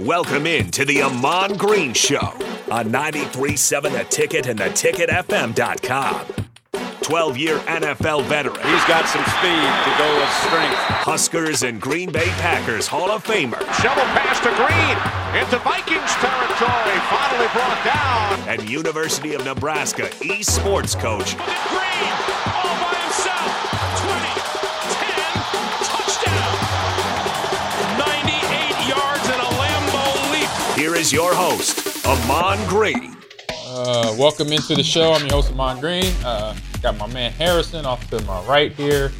Welcome in to the Ahman Green Show on 93.7 The Ticket and theticketfm.com. 12 year NFL veteran. He's got some speed to go with strength. Huskers and Green Bay Packers Hall of Famer. Shovel pass to Green into Vikings territory. Finally brought down. And University of Nebraska esports coach. Green is your host, Ahman Green. Uh, welcome into the show. I'm your host, Ahman Green. Uh, got my man Harrison off to my right here.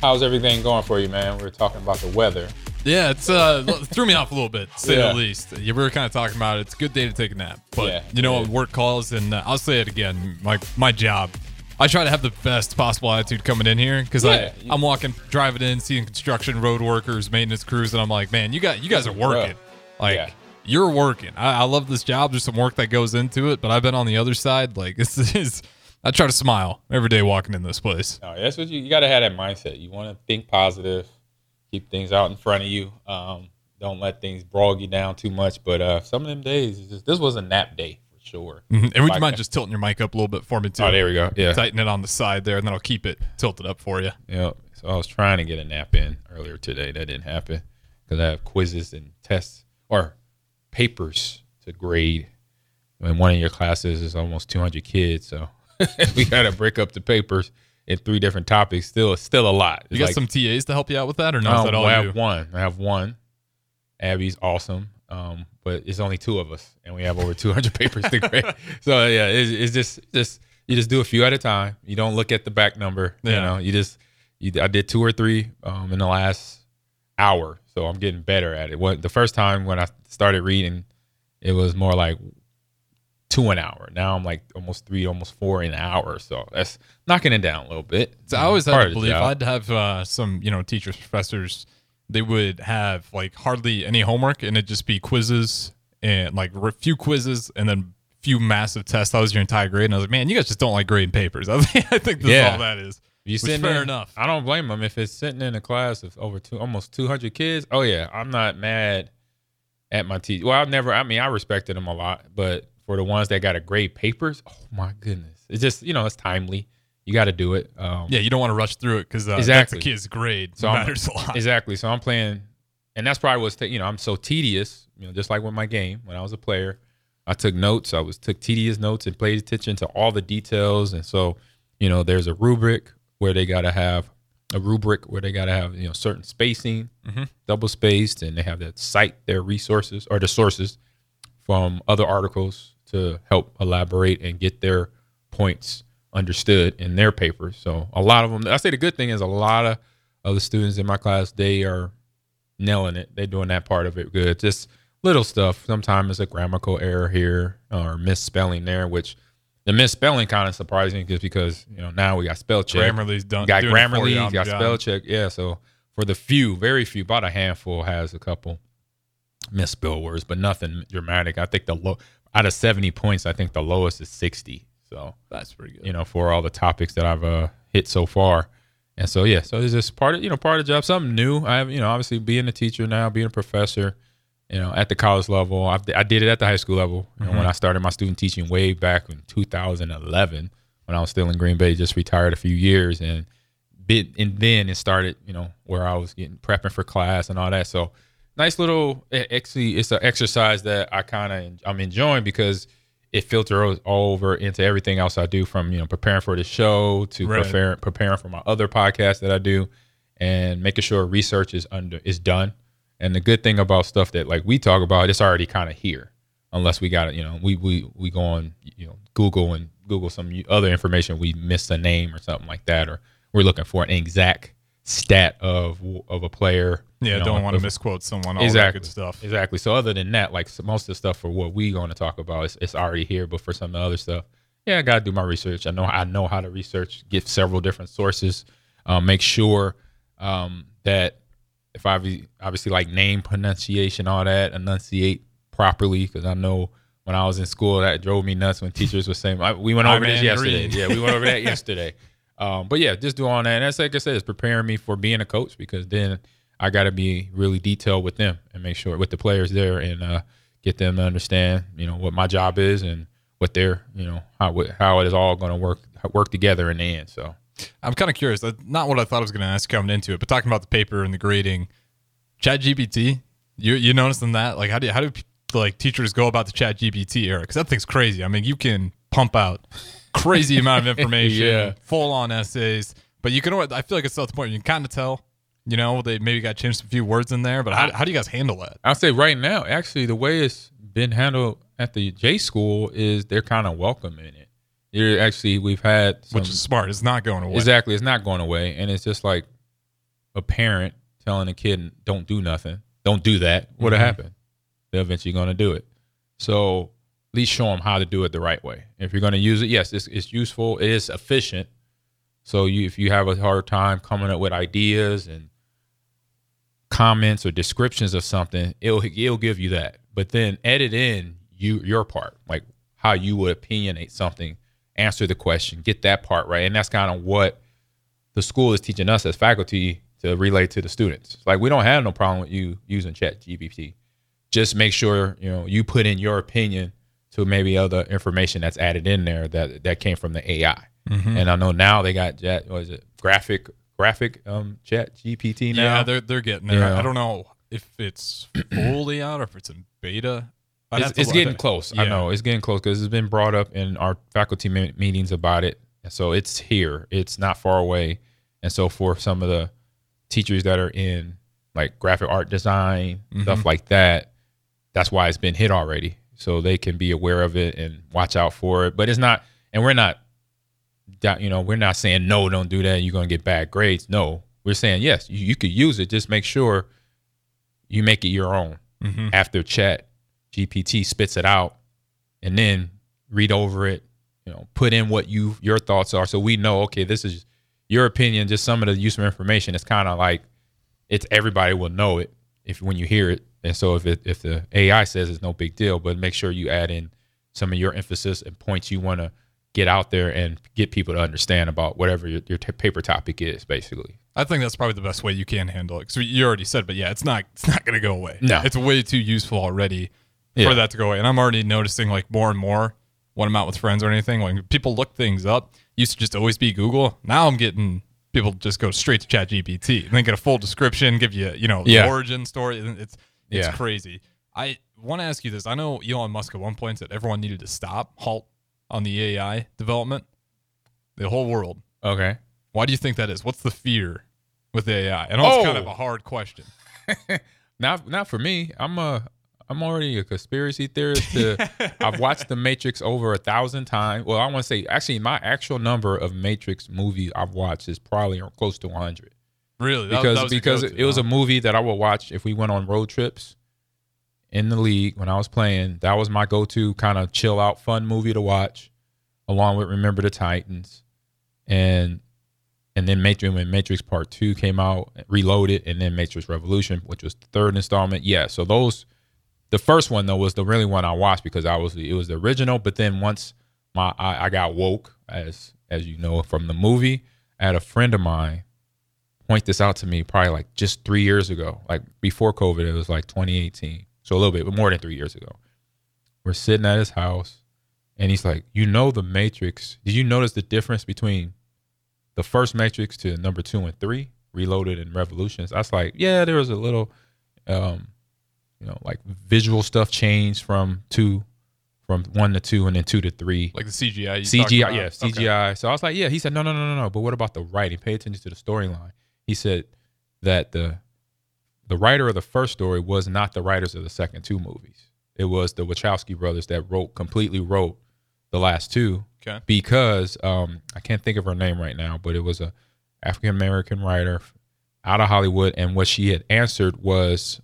How's everything going for you, man? We were talking about the weather. Yeah, it's uh threw me off a little bit, to say Yeah. the least. You were kind of talking about it. It's a good day to take a nap, but Yeah, you know it what is. work calls, and uh, I'll say it again. My my job, I try to have the best possible attitude coming in here because Yeah, you- I'm walking, driving in, seeing construction, road workers, maintenance crews, and I'm like, man, you got you guys are working, like. You're working. I, I love this job. There's some work that goes into it, but I've been on the other side. Like this is, I try to smile every day walking in this place. No, that's what you, you got to have that mindset. You want to think positive, keep things out in front of you. Um, don't let things bog you down too much. But uh, some of them days, just, this was a nap day for sure. Mhm. And would you mind just tilting your mic up a little bit for me too? Oh, there we go. Yeah. tighten it on the side there, and then I'll keep it tilted up for you. Yeah. So I was trying to get a nap in earlier today. That didn't happen because I have quizzes and tests or papers to grade. And one of your classes is almost 200 kids, so we got to break up the papers in three different topics. Still, still a lot. You got like- some TAs to help you out with that, or no? Is Um, that I have one. I have one. Abby's awesome, um, but it's only two of us, and we have over 200 papers to grade. So yeah, it's, it's just just you just do a few at a time. You don't look at the back number. You know, you just you. I did two or three um, in the last hour, so I'm getting better at it. What the first time when I started reading, it was more like two an hour. Now I'm like almost three, almost four an hour. So that's knocking it down a little bit. So I always had to believe. I'd have uh, some, you know, teachers, professors. They would have like hardly any homework, and it'd just be quizzes and like a few quizzes, and then few massive tests. That was your entire grade, and I was like, man, you guys just don't like grading papers. I think, I think this Yeah. all that is. You sitting fair in- enough. I don't blame them if it's sitting in a class of over two, almost two hundred kids. Oh yeah, I'm not mad at my teacher. Well, I've never. I mean, I respected them a lot, but for the ones that got a grade papers, oh my goodness, it's just you know it's timely. You got to do it. Um, Yeah, you don't want to rush through it because uh, Exactly. that's a kid's grade. So I'm- matters a lot. Exactly. So I'm playing, and that's probably what's ta- you know I'm so tedious. You know, just like with my game when I was a player, I took notes. I was took tedious notes and paid attention to all the details. And so, you know, there's a rubric where they got to have a rubric where they got to have you know certain spacing, mm-hmm. double spaced, and they have to cite their resources or the sources from other articles to help elaborate and get their points understood in their papers. So a lot of them, I say the good thing is a lot of, of the students in my class, they are nailing it. They're doing that part of it good. Just little stuff. Sometimes it's a grammatical error here or misspelling there, which the misspelling kind of surprising just because, you know, now we got spell check. Grammarly's done. got doing it for Grammarly, you on the got job. spell check. Yeah. So for the few, very few, about a handful has a couple misspell words, but nothing dramatic. I think the low out of 70 points, I think the lowest is 60. So, That's pretty good. you know, for all the topics that I've uh, hit so far. And so, yeah, so it's just part of, you know, part of the job, something new. I have, you know, obviously being a teacher now, being a professor, you know, at the college level. I've, I did it at the high school level. You know, when mm-hmm. I started my student teaching way back in 2011, when I was still in Green Bay, just retired a few years. And bit, and then it started, you know, where I was getting prepping for class and all that. So, nice little, actually, it's an exercise that I kind of, I'm enjoying because it filters all over into everything else I do from, you know, preparing for the show to Right. preparing, preparing for my other podcasts that I do and making sure research is under, is done. And the good thing about stuff that like we talk about, it's already kind of here unless we got it, you know, we, we, we go on, you know, Google and Google some other information. We miss a name or something like that, or we're looking for an exact stat of, of a player. Yeah, you know, don't want to misquote someone. All exactly that good stuff. Exactly. So other than that, like most of the stuff for what we going to talk about, is it's already here. But for some of the other stuff, yeah, I got to do my research. I know I know how to research, get several different sources, um, make sure um, that if I obviously like name pronunciation, all that, enunciate properly, because I know when I was in school that drove me nuts when teachers were saying I, we went over this yesterday. Yeah, we went over that yesterday. Um, but yeah, just doing all that. And that's like I said, it's preparing me for being a coach because then I got to be really detailed with them and make sure with the players there and uh, get them to understand, you know, what my job is and what they're, you know, how how it is all going to work work together in the end. So I'm kind of curious. Not what I thought I was going to ask coming into it, but talking about the paper and the grading, Chat GPT. You you noticing that? Like, how do how do like teachers go about the Chat GPT era? Because that thing's crazy. I mean, you can pump out crazy amount of information, Yeah. full on essays, but you can. always- I feel like it's still at the point where you can kind of tell. You know, they maybe got changed a few words in there, but how, how do you guys handle that? I'll say right now, actually, the way it's been handled at the J school is they're kind of welcoming it. You're actually we've had some, Which is smart. It's not going away. exactly it's not going away, and it's just like a parent telling a kid, "Don't do nothing, don't do that." What'll Mhm. happen? They're eventually going to do it. So at least show them how to do it the right way. If you're going to use it, yes, it's, it's useful. It is efficient. So you, if you have a hard time coming up with ideas and comments or descriptions of something, it'll it'll give you that. But then edit in you your part, like how you would opinionate something, answer the question, get that part right, and that's kind of what the school is teaching us as faculty to relay to the students. Like we don't have no problem with you using Chat GPT. Just make sure you know you put in your opinion to maybe other information that's added in there that that came from the AI. And I know now they got Chat, what is it, graphic graphic um Chat GPT now. Yeah, they're they're getting there. Yeah. I don't know if it's fully out or if it's in beta. It's, it's getting close. I know it's getting close because it's been brought up in our faculty me- meetings about it. And so it's here. It's not far away. And so for some of the teachers that are in like graphic art design Mm-hmm. stuff like that, that's why it's been hit already. So they can be aware of it and watch out for it. But it's not, and we're not, you know, we're not saying no, don't do that. You're gonna get bad grades. No, we're saying yes, you, you could use it. Just make sure you make it your own Mhm. after chat gpt spits it out and then read over it you know put in what you your thoughts are so we know okay this is your opinion just some of the useful information It's kind of like it's everybody will know it if when you hear it and so if it if the ai says it's no big deal but make sure you add in some of your emphasis and points you want to get out there and get people to understand about whatever your, your t- paper topic is basically I think that's probably the best way you can handle it. Because you already said, but yeah, it's not it's not going to go away. No. it's way too useful already Yeah. for that to go away. And I'm already noticing like more and more when I'm out with friends or anything, when people look things up. Used to just always be Google. Now I'm getting people just go straight to Chat GPT and then get a full description, give you you know the Yeah. origin story. It's it's Yeah. crazy. I want to ask you this. I know Elon Musk at one point said everyone needed to stop, halt on the AI development, the whole world. okay Why do you think that is? What's the fear with AI? I know it's kind Oh. of a hard question. not not for me. I'm a I'm already a conspiracy theorist. To, I've watched The Matrix over a thousand times. Well, I want to say actually my actual number of Matrix movie I've watched is probably close to 100 Really? That- because that because go-to, it was a movie that I would watch if we went on road trips in the league when I was playing. That was my go-to kind of chill out fun movie to watch, along with Remember the Titans, and and then Matrix when Matrix Part Two came out, Reloaded, and then Matrix Revolution, which was the third installment. Yeah, so those the first one though was the really one I watched because I was it was the original. But then once my I, I got woke as as you know from the movie, I had a friend of mine point this out to me probably like just three years ago, like before COVID. It was like 2018, so a little bit, but more than three years ago. We're sitting at his house, and he's like, "You know the Matrix? Did you notice the difference between the first Matrix to number two and three, Reloaded and Revolutions?" I was like, "Yeah, there was a little, um, you know, like visual stuff changed from two, from one to two, and then two to three. like the CGI. CGI, yeah, Okay. CGI. So I was like, yeah. He said, no, no, no, no, no. But what about the writing? Pay attention to the storyline. He said that the the writer of the first story was not the writers of the second two movies. It was the Wachowski brothers that wrote completely wrote the last two Okay. because um, I can't think of her name right now, but it was a African American writer out of Hollywood, and what she had answered was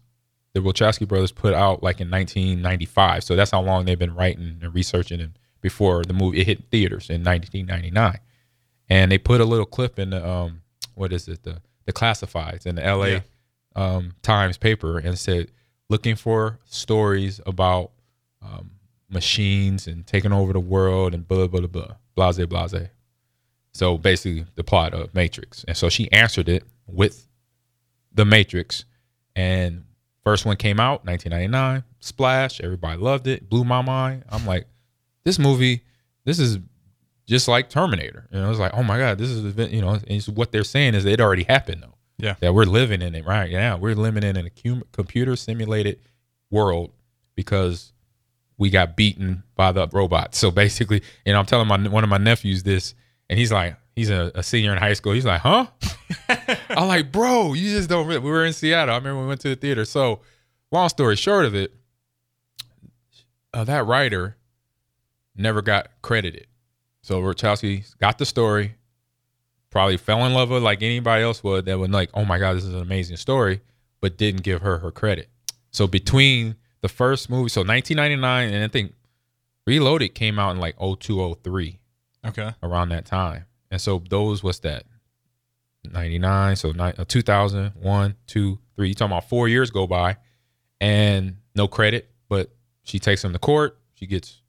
the Wachowski brothers put out like in 1995. So that's how long they've been writing and researching, and before the movie it hit theaters in 1999. And they put a little clip in the um, what is it the the classifieds in the L.A. Yeah. Um, Times paper and said looking for stories about um, machines and taking over the world and blah blah blah blah blase blase. So basically, the plot of Matrix, and so she answered it with the Matrix, And first one came out 1999, Splash. Everybody loved it, blew my mind. I'm like, this movie, this is just like Terminator. You know, it's like, oh my god, this is you know, and so what they're saying is it already happened though. Yeah. that we're living in it right now. We're living in a computer simulated world because we got beaten by the robots. So basically, and I'm telling my one of my nephews this, and he's like, he's a, a senior in high school. He's like, huh? I'm like, bro, you just don't. re-" We were in Seattle. I remember we went to the theater. So, long story short of it, uh, that writer never got credited. So Wachowski got the story, probably fell in love with like anybody else would. That would like, oh my god, this is an amazing story, but didn't give her her credit. So between the first movie, so 1999, and I think Reloaded came out in like 0203 Okay. around that time. And so those was that 99, so ni- uh, 2000, 1, 2, 3. You talking about four years go by and no credit, but she takes him to court. She gets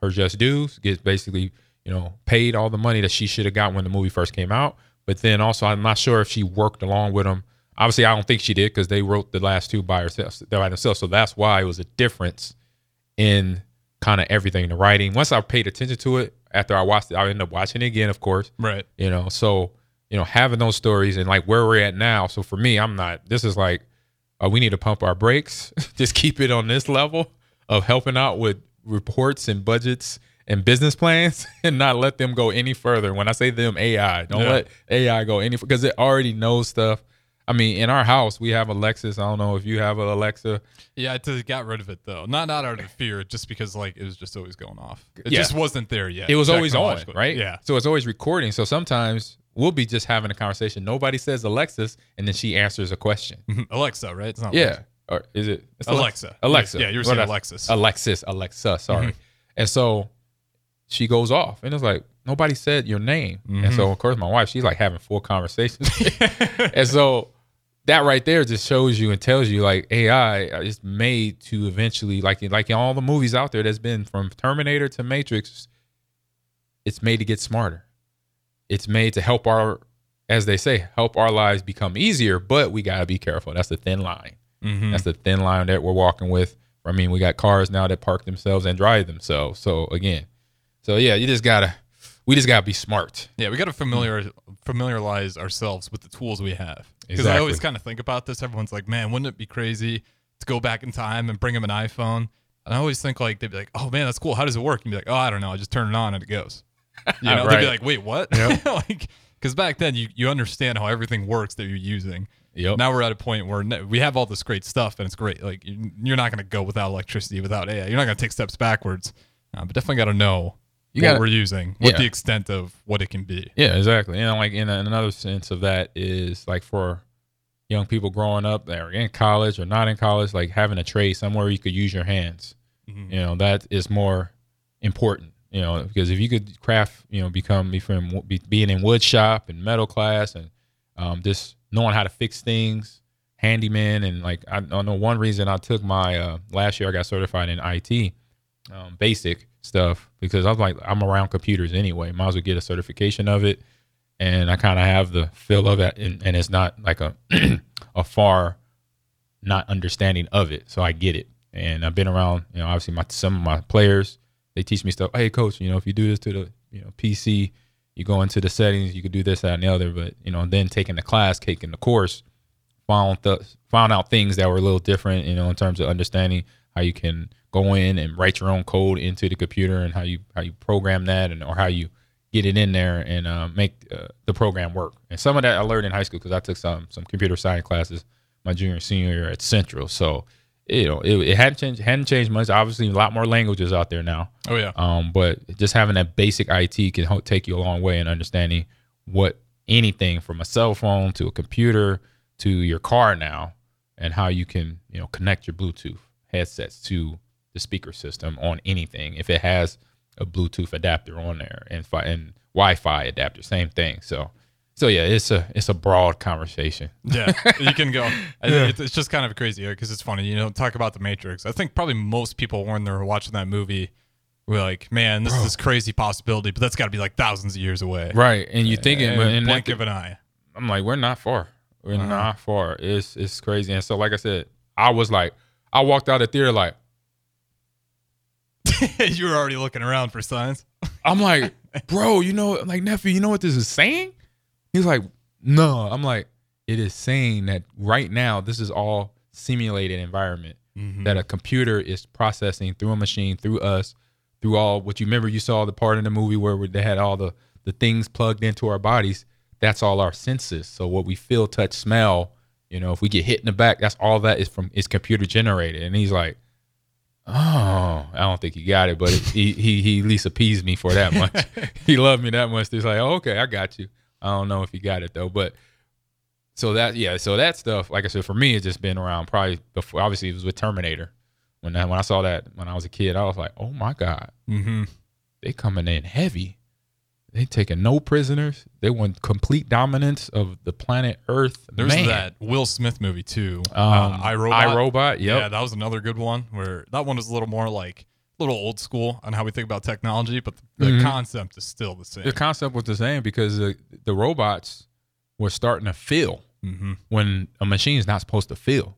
her just dues, gets basically, you know, paid all the money that she should have got when the movie first came out. But then also, I'm not sure if she worked along with him. Obviously, I don't think she did because they wrote the last two by herself, by themselves. So that's why it was a difference in kind of everything, in the writing. Once I paid attention to it, after I watched it, I ended up watching it again, of course. Right. You know, so you know, having those stories and like where we're at now. So for me, I'm not. This is like, uh, we need to pump our brakes. Just keep it on this level of helping out with reports and budgets and business plans, and not let them go any further. When I say them, AI, don't Yeah. let AI go any because it already knows stuff. I mean, in our house, we have Alexis. I don't know if you have an Alexa. Yeah, I just got rid of it though. Not not out of fear, just because like it was just always going off. It Yeah. just wasn't there yet. it was always on, right? Yeah. So it's always recording. So sometimes we'll be just having a conversation. Nobody says Alexis, and then she answers a question. Alexa, right? It's not Yeah. Or is it it's Alexa. Alexa. Yeah, you're saying I- Alexis. Alexis. Alexa. Sorry. Mm-hmm. And so she goes off, and it's like nobody said your name. And mm-hmm. so of course my wife, she's like having full conversations. and so that right there just shows you and tells you like AI is made to eventually like like in all the movies out there that's been from Terminator to Matrix, it's made to get smarter. It's made to help our, as they say, help our lives become easier. But we gotta be careful. That's the thin line. Mm-hmm. That's the thin line that we're walking with. I mean, we got cars now that park themselves and drive themselves. So again, so yeah, you just gotta, we just gotta be smart. Yeah, we got to familiar familiarize ourselves with the tools we have. Because I always kind of think about this. Everyone's like, "Man, wouldn't it be crazy to go back in time and bring them an iPhone?" And I always think like they'd be like, "Oh man, that's cool. How does it work?" And be like, "Oh, I don't know. I just turn it on and it goes." You know, they'd be like, "Wait, what?" like, because back then you you understand how everything works that you're using. Yep. Now we're at a point where we have all this great stuff and it's great. Like you- you're not going to go without electricity, without AI. You're not going to take steps backwards. Uh, but definitely got to know You what gotta- we're using, what Yeah. the extent of what it can be. Yeah, exactly. And like in, in another sense of that is like for young people growing up that are in college or not in college, like having a trade somewhere you could use your hands. You know, that is more important. You know, because if you could craft, you know, become be from be, being in wood shop and metal class and um, just knowing how to fix things, handyman, and like I, I know one reason I took my uh, last year I got certified in IT, um, basic stuff because I was like I'm around computers anyway. Might as well get a certification of it, and I kind of have the feel of it, and, and it's not like a a far not understanding of it, so I get it. And I've been around, you know, obviously my some of my players they teach me stuff. Hey, coach, you know, if you do this to the you know PC, you go into the settings, you could do this, that, and the other. But you know, then taking the class, taking the course, found th- found out things that were a little different, you know, in terms of understanding how you can go in and write your own code into the computer and how you how you program that and or how you get it in there and uh, make uh, the program work. And some of that I learned in high school because I took some some computer science classes my junior and senior year at Central. So you know, it, it hadn't changed hadn't changed much. Obviously, a lot more languages out there now. Oh yeah. Um, but just having that basic IT can help take you a long way in understanding what anything from a cell phone to a computer to your car now, and how you can you know connect your Bluetooth headsets to the speaker system on anything if it has a Bluetooth adapter on there and fi- and Wi-Fi adapter, same thing. So, so yeah, it's a it's a broad conversation. Yeah, you can go. I think It's, it's just kind of crazy because it's funny. You know, talk about the Matrix. I think probably most people when they're watching that movie were like, "Man, this is this crazy possibility," but that's got to be like thousands of years away. Right, and you thinking, And but in blink of an eye. I'm like, we're not far. We're uh-huh. not far. It's it's crazy. And so, like I said, I was like, I walked out of theater like, you were already looking around for signs. I'm like, bro, you know, like nephew, you know what this is saying? He's like, no. I'm like, it is saying that right now this is all simulated environment mm-hmm. that a computer is processing through a machine, through us, through all what you remember you saw the part in the movie where they had all the the things plugged into our bodies. That's all our senses. So what we feel, touch, smell, you know, if we get hit in the back, that's all that is from is computer generated. And he's like, Oh, I don't think he got it, but it, he, he he at least appeased me for that much. he loved me that much. He's like, oh, okay, I got you. I don't know if he got it though, but so that yeah, so that stuff, like I said, for me, it's just been around probably before. Obviously, it was with Terminator. When I, when I saw that when I was a kid, I was like, oh my god, Mm-hmm. they coming in heavy. They taking no prisoners. They want complete dominance of the planet Earth. There's Man. that Will Smith movie too. Um, uh, iRobot. iRobot, yep. Yeah, that was another good one. Where that one was a little more like a little old school on how we think about technology, but the, the Mhm. concept is still the same. the concept was the same because the, the robots were starting to feel mm-hmm. when a machine is not supposed to feel.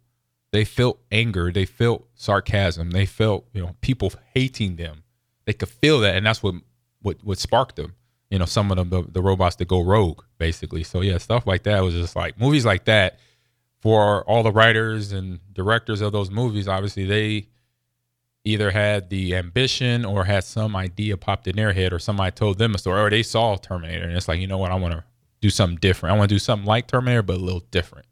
They felt anger, they felt sarcasm, they felt you know people hating them. They could feel that, and that's what what what sparked them. You know, some of them the, the robots that go rogue, basically. So yeah, stuff like that was just like movies like that. For all the writers and directors of those movies, obviously they either had the ambition or had some idea popped in their head, or somebody told them a story, or they saw Terminator, and it's like, you know what, I want to do something different. I want to do something like Terminator, but a little different.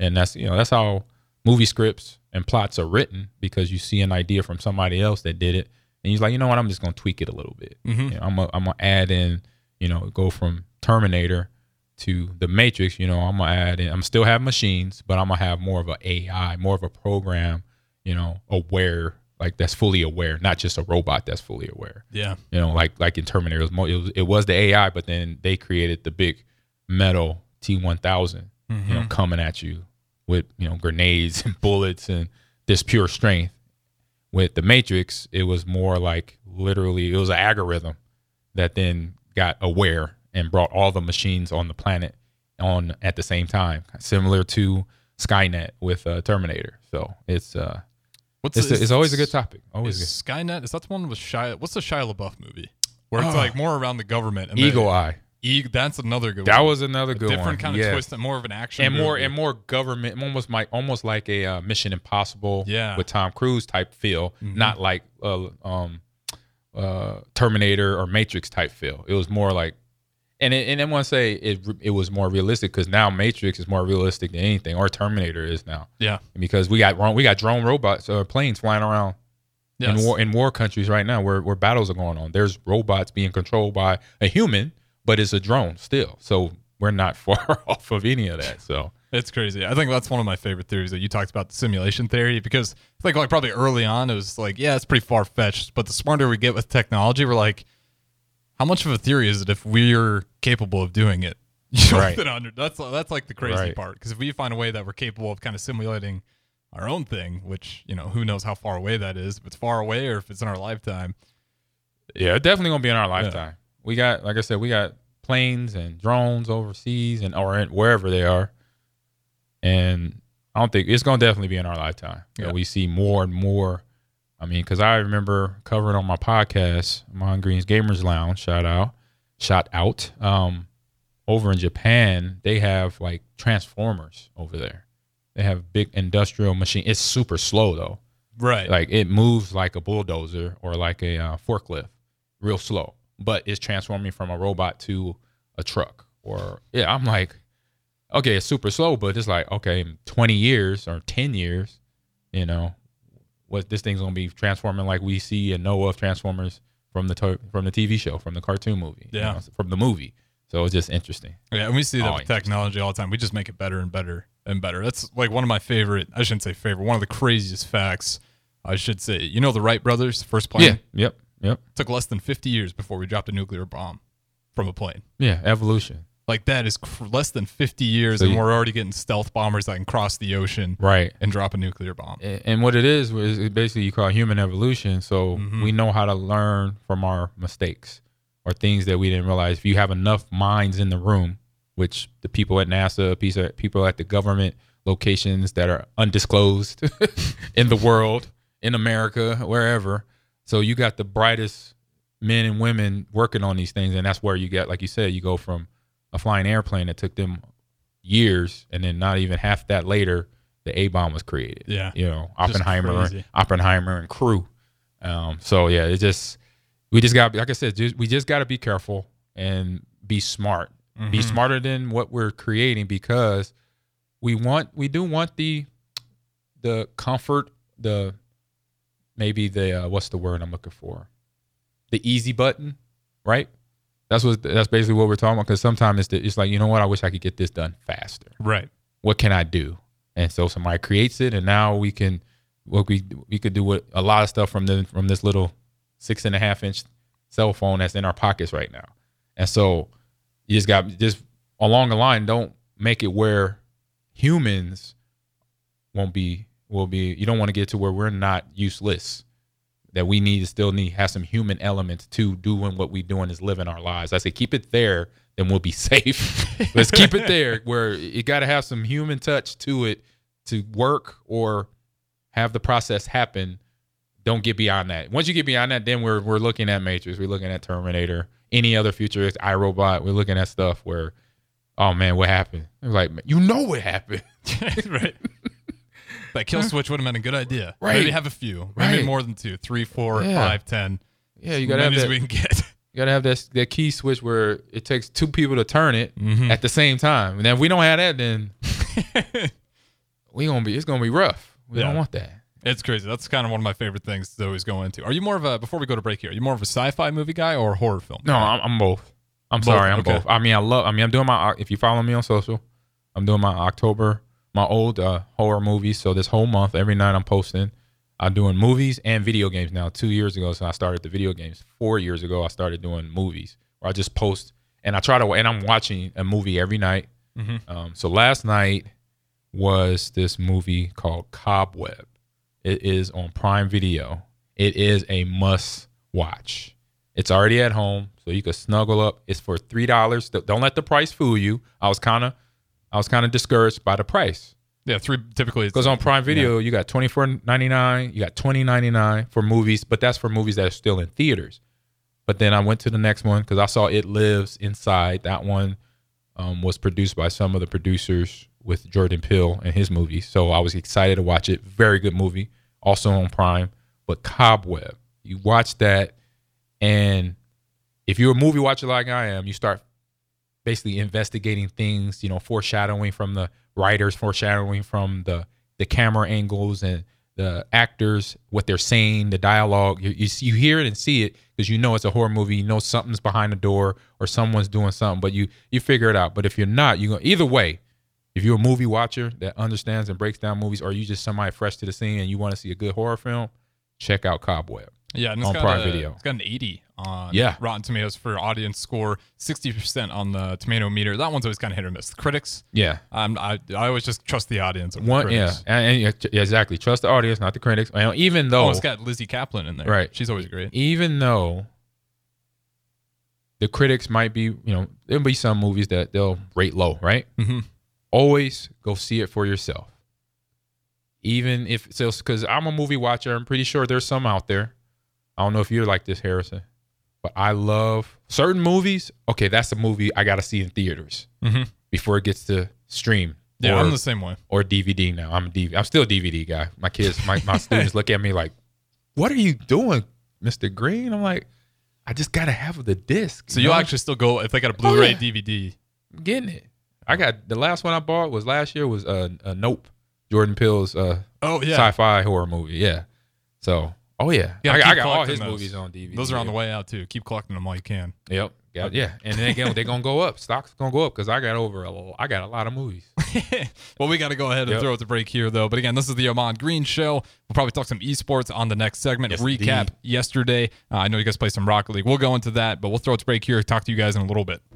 And that's you know that's how movie scripts and plots are written because you see an idea from somebody else that did it, and he's like, you know what, I'm just gonna tweak it a little bit. Mhm. You know, I'm I'm gonna add in, you know, go from Terminator to the Matrix. You know, I'm gonna add in. I'm still have machines, but I'm gonna have more of a AI, more of a program. You know, aware, like that's fully aware, not just a robot that's fully aware Yeah. you know, like like in Terminator, it was, it was it was the AI, but then they created the big metal T one thousand, you know, mm-hmm. coming at you with you know grenades and bullets and this pure strength. With the Matrix, it was more like literally it was an algorithm that then got aware and brought all the machines on the planet on at the same time, similar to Skynet with uh, Terminator. So it's uh What's it's, the- it's always a good topic. Always Is good. Skynet? Is that the one with Shia? What's the Shia LaBeouf movie? Where it's Oh. like more around the government. And Eagle then- Eye. E- that's another good That one. was another good different one. kind of yeah. twist and more of an action. and more movie. and more government, almost like almost like a uh, Mission Impossible, Yeah. with Tom Cruise type feel, Mhm. not like uh, um, uh, Terminator or Matrix type feel. It was more like, and it, and I want to say it it was more realistic because now Matrix is more realistic than anything, or Terminator is now Yeah. because we got we got drone robots or planes flying around Yes. in war in war countries right now where where battles are going on. There's robots being controlled by a human, but it's a drone still. So we're not far off of any of that. So It's crazy. I think that's one of my favorite theories that you talked about the simulation theory because I think like probably early on it was like yeah it's pretty far fetched, but the smarter we get with technology, we're like, how much of a theory is it if we're capable of doing it? You know, Right. That's that's like the crazy Right. part because if we find a way that we're capable of kind of simulating our own thing, which you know who knows how far away that is, if it's far away or if it's in our lifetime. yeah, definitely gonna be in our lifetime. We got like I said, we got planes and drones overseas and or wherever they are, and I don't think it's gonna definitely be in our lifetime. Yeah. Yeah. we see more and more. I mean, because I remember covering on my podcast, Mon Green's Gamers Lounge. Shout out, shout out. Um, over in Japan, they have like transformers over there. They have big industrial machine. It's super slow though. Right. Like it moves like a bulldozer or like a uh, forklift, real slow. But it's transforming from a robot to a truck. Or yeah, I'm like, okay, it's super slow, but it's like okay, 20 years or 10 years, you know, what this thing's gonna be transforming like we see and know of Transformers from the to- from the TV show, from the cartoon movie, you Yeah. know, from the movie. So it's just interesting. Yeah, and we see that Oh, with technology all the time. We just make it better and better and better. That's like one of my favorite. I shouldn't say favorite. One of the craziest facts. I should say. You know the Wright brothers, first plane Yeah. Yep. Yep. took less than 50 years before we dropped a nuclear bomb from a plane. Yeah. Evolution. Like that is cr- less than 50 years, So and you- we're already getting stealth bombers that can cross the ocean Right. and drop a nuclear bomb. And what it is is basically you call human evolution. So Mhm. we know how to learn from our mistakes or things that we didn't realize. If you have enough minds in the room, which the people at NASA, people at the government locations that are undisclosed in the world, in America, wherever. So you got the brightest men and women working on these things, and that's where you get, like you said, you go from a flying airplane that took them years, and then not even half that later, the A bomb was created. Yeah. you know, Oppenheimer. Oppenheimer, and crew. Um, so yeah, it just we just got like I said, just, we just got to be careful and be smart. Be Mhm. smarter than what we're creating because we want we do want the the comfort, the maybe the uh, what's the word I'm looking for, the easy button, right? That's what that's basically what we're talking about. Because sometimes it's the, it's like you know what I wish I could get this done faster Right. what can I do? And so somebody creates it, and now we can, what we we could do what, a lot of stuff from the from this little six and a half inch cell phone that's in our pockets right now. And so you just got just along the line, don't make it where humans won't be will be. You don't want to get to where we're not useless. That we need to still need have some human elements to doing what we doing is living our lives. I say keep it there, then we'll be safe. Let's keep it there where you got to have some human touch to it to work or have the process happen. Don't get beyond that. Once you get beyond that, then we're we're looking at Matrix, we're looking at Terminator, any other futurist iRobot. We're looking at stuff where, oh man, what happened? It was like you know what happened. right. That kill switch would have been a good idea. Right. Maybe have a few. Maybe Right. more than two, three, four, Yeah. five, ten. Yeah, you gotta have many as that. we can get. You gotta have that that key switch where it takes two people to turn it Mhm. at the same time. And if we don't have that, then we gonna be it's gonna be rough. We Yeah. don't want that. It's crazy. That's kind of one of my favorite things to always go into. Are you more of a before we go to break here? Are you more of a sci-fi movie guy or a horror film? No, I'm, I'm both. I'm Both, sorry, I'm okay. both. I mean, I love. I mean, I'm doing my. If you follow me on social, I'm doing my October, my old uh, horror movies. So this whole month, every night I'm posting. I'm doing movies and video games now. Two years ago, so I started the video games. Four years ago, I started doing movies. Where I just post and I try to. And I'm watching a movie every night. Mhm. Um, so last night was this movie called Cobweb. It is on Prime Video. It is a must watch. It's already at home, so you can snuggle up. It's for three dollars. Don't let the price fool you. I was kind of, I was kind of discouraged by the price Yeah, three typically because on Prime Video you got twenty four ninety nine, you got twenty ninety nine for movies, but that's for movies that are still in theaters. But then I went to the next one because I saw It Lives Inside. That one um, was produced by some of the producers with Jordan Peele and his movies. So I was excited to watch it. Very good movie, also on Prime. But Cobweb, you watch that, and if you're a movie watcher like I am, you start basically investigating things, you know, foreshadowing from the writers, foreshadowing from the the camera angles and the actors, what they're saying, the dialogue. You you, you hear it and see it because you know it's a horror movie. You know something's behind the door or someone's doing something, but you you figure it out. But if you're not, you go either way. If you're a movie watcher that understands and breaks down movies, or you just somebody fresh to the scene and you want to see a good horror film, check out Cobweb. Yeah, and it's on got Prime a, Video. It's got an 80 on Yeah. Rotten Tomatoes for audience score, 60% on the tomato meter. That one's always kind of hit or miss. The critics, Yeah, um, I I always just trust the audience. One the yeah, and, and yeah, exactly. Trust the audience, not the critics. And even though Oh, it's got Lizzy Caplan in there. Right. She's always great. even though the critics might be, you know, there'll be some movies that they'll rate low, right? hmm Always go see it for yourself. Even if so, because I'm a movie watcher, I'm pretty sure there's some out there. I don't know if you're like this, Harrison, but I love certain movies. Okay, that's a movie I got to see in theaters hmm before it gets to stream. Yeah, or, I'm the same way. or DVD now. I'm a DVD. I'm still a DVD guy. My kids, my, my students look at me like, "What are you doing, Mister Green?" I'm like, "I just gotta have the disc." So you'll know? actually still go if they got a Blu-ray yeah. DVD. I'm getting it. I got the last one I bought was last year was uh, uh Nope, Jordan Peele's uh Oh yeah, sci-fi horror movie. Yeah. So oh yeah, Yeah, I, I got all his those. movies on DVD. Those are on the way out too. Keep collecting them while you can. Yep. Yeah, yeah, and then again, they're gonna go up. Stocks gonna go up because I got over a, I got a lot of movies. well, we got to go ahead and Yep. throw it to break here, though. But again, this is the Ahman Green Show. We'll probably talk some esports on the next segment. Yes, Recap indeed. yesterday. Uh, I know you guys played some Rocket League. We'll go into that, but we'll throw it to break here. Talk to you guys in a little bit.